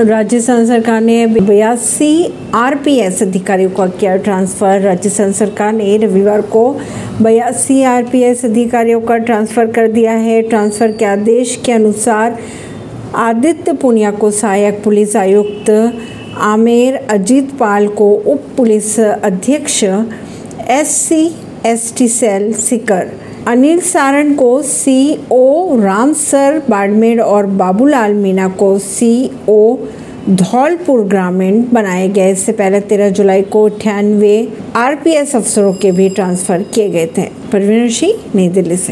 राजस्थान सरकार ने बयासी आरपीएस अधिकारियों का किया ट्रांसफ़र। राजस्थान सरकार ने रविवार को बयासी आरपीएस अधिकारियों का ट्रांसफ़र कर दिया है। ट्रांसफ़र के आदेश के अनुसार आदित्य पुनिया को सहायक पुलिस आयुक्त आमिर अजीत पाल को उप पुलिस अध्यक्ष S C S T cell, Sikar Anil Saran को सी सीओ रामसर बाड़मेर और बाबूलाल मीना को सी ओ धौलपुर ग्रामीण बनाए गए। इससे पहले 13 जुलाई को अठानवे आरपीएस अफसरों के भी ट्रांसफ़र किए गए थे। परवीन सिंह नई दिल्ली से।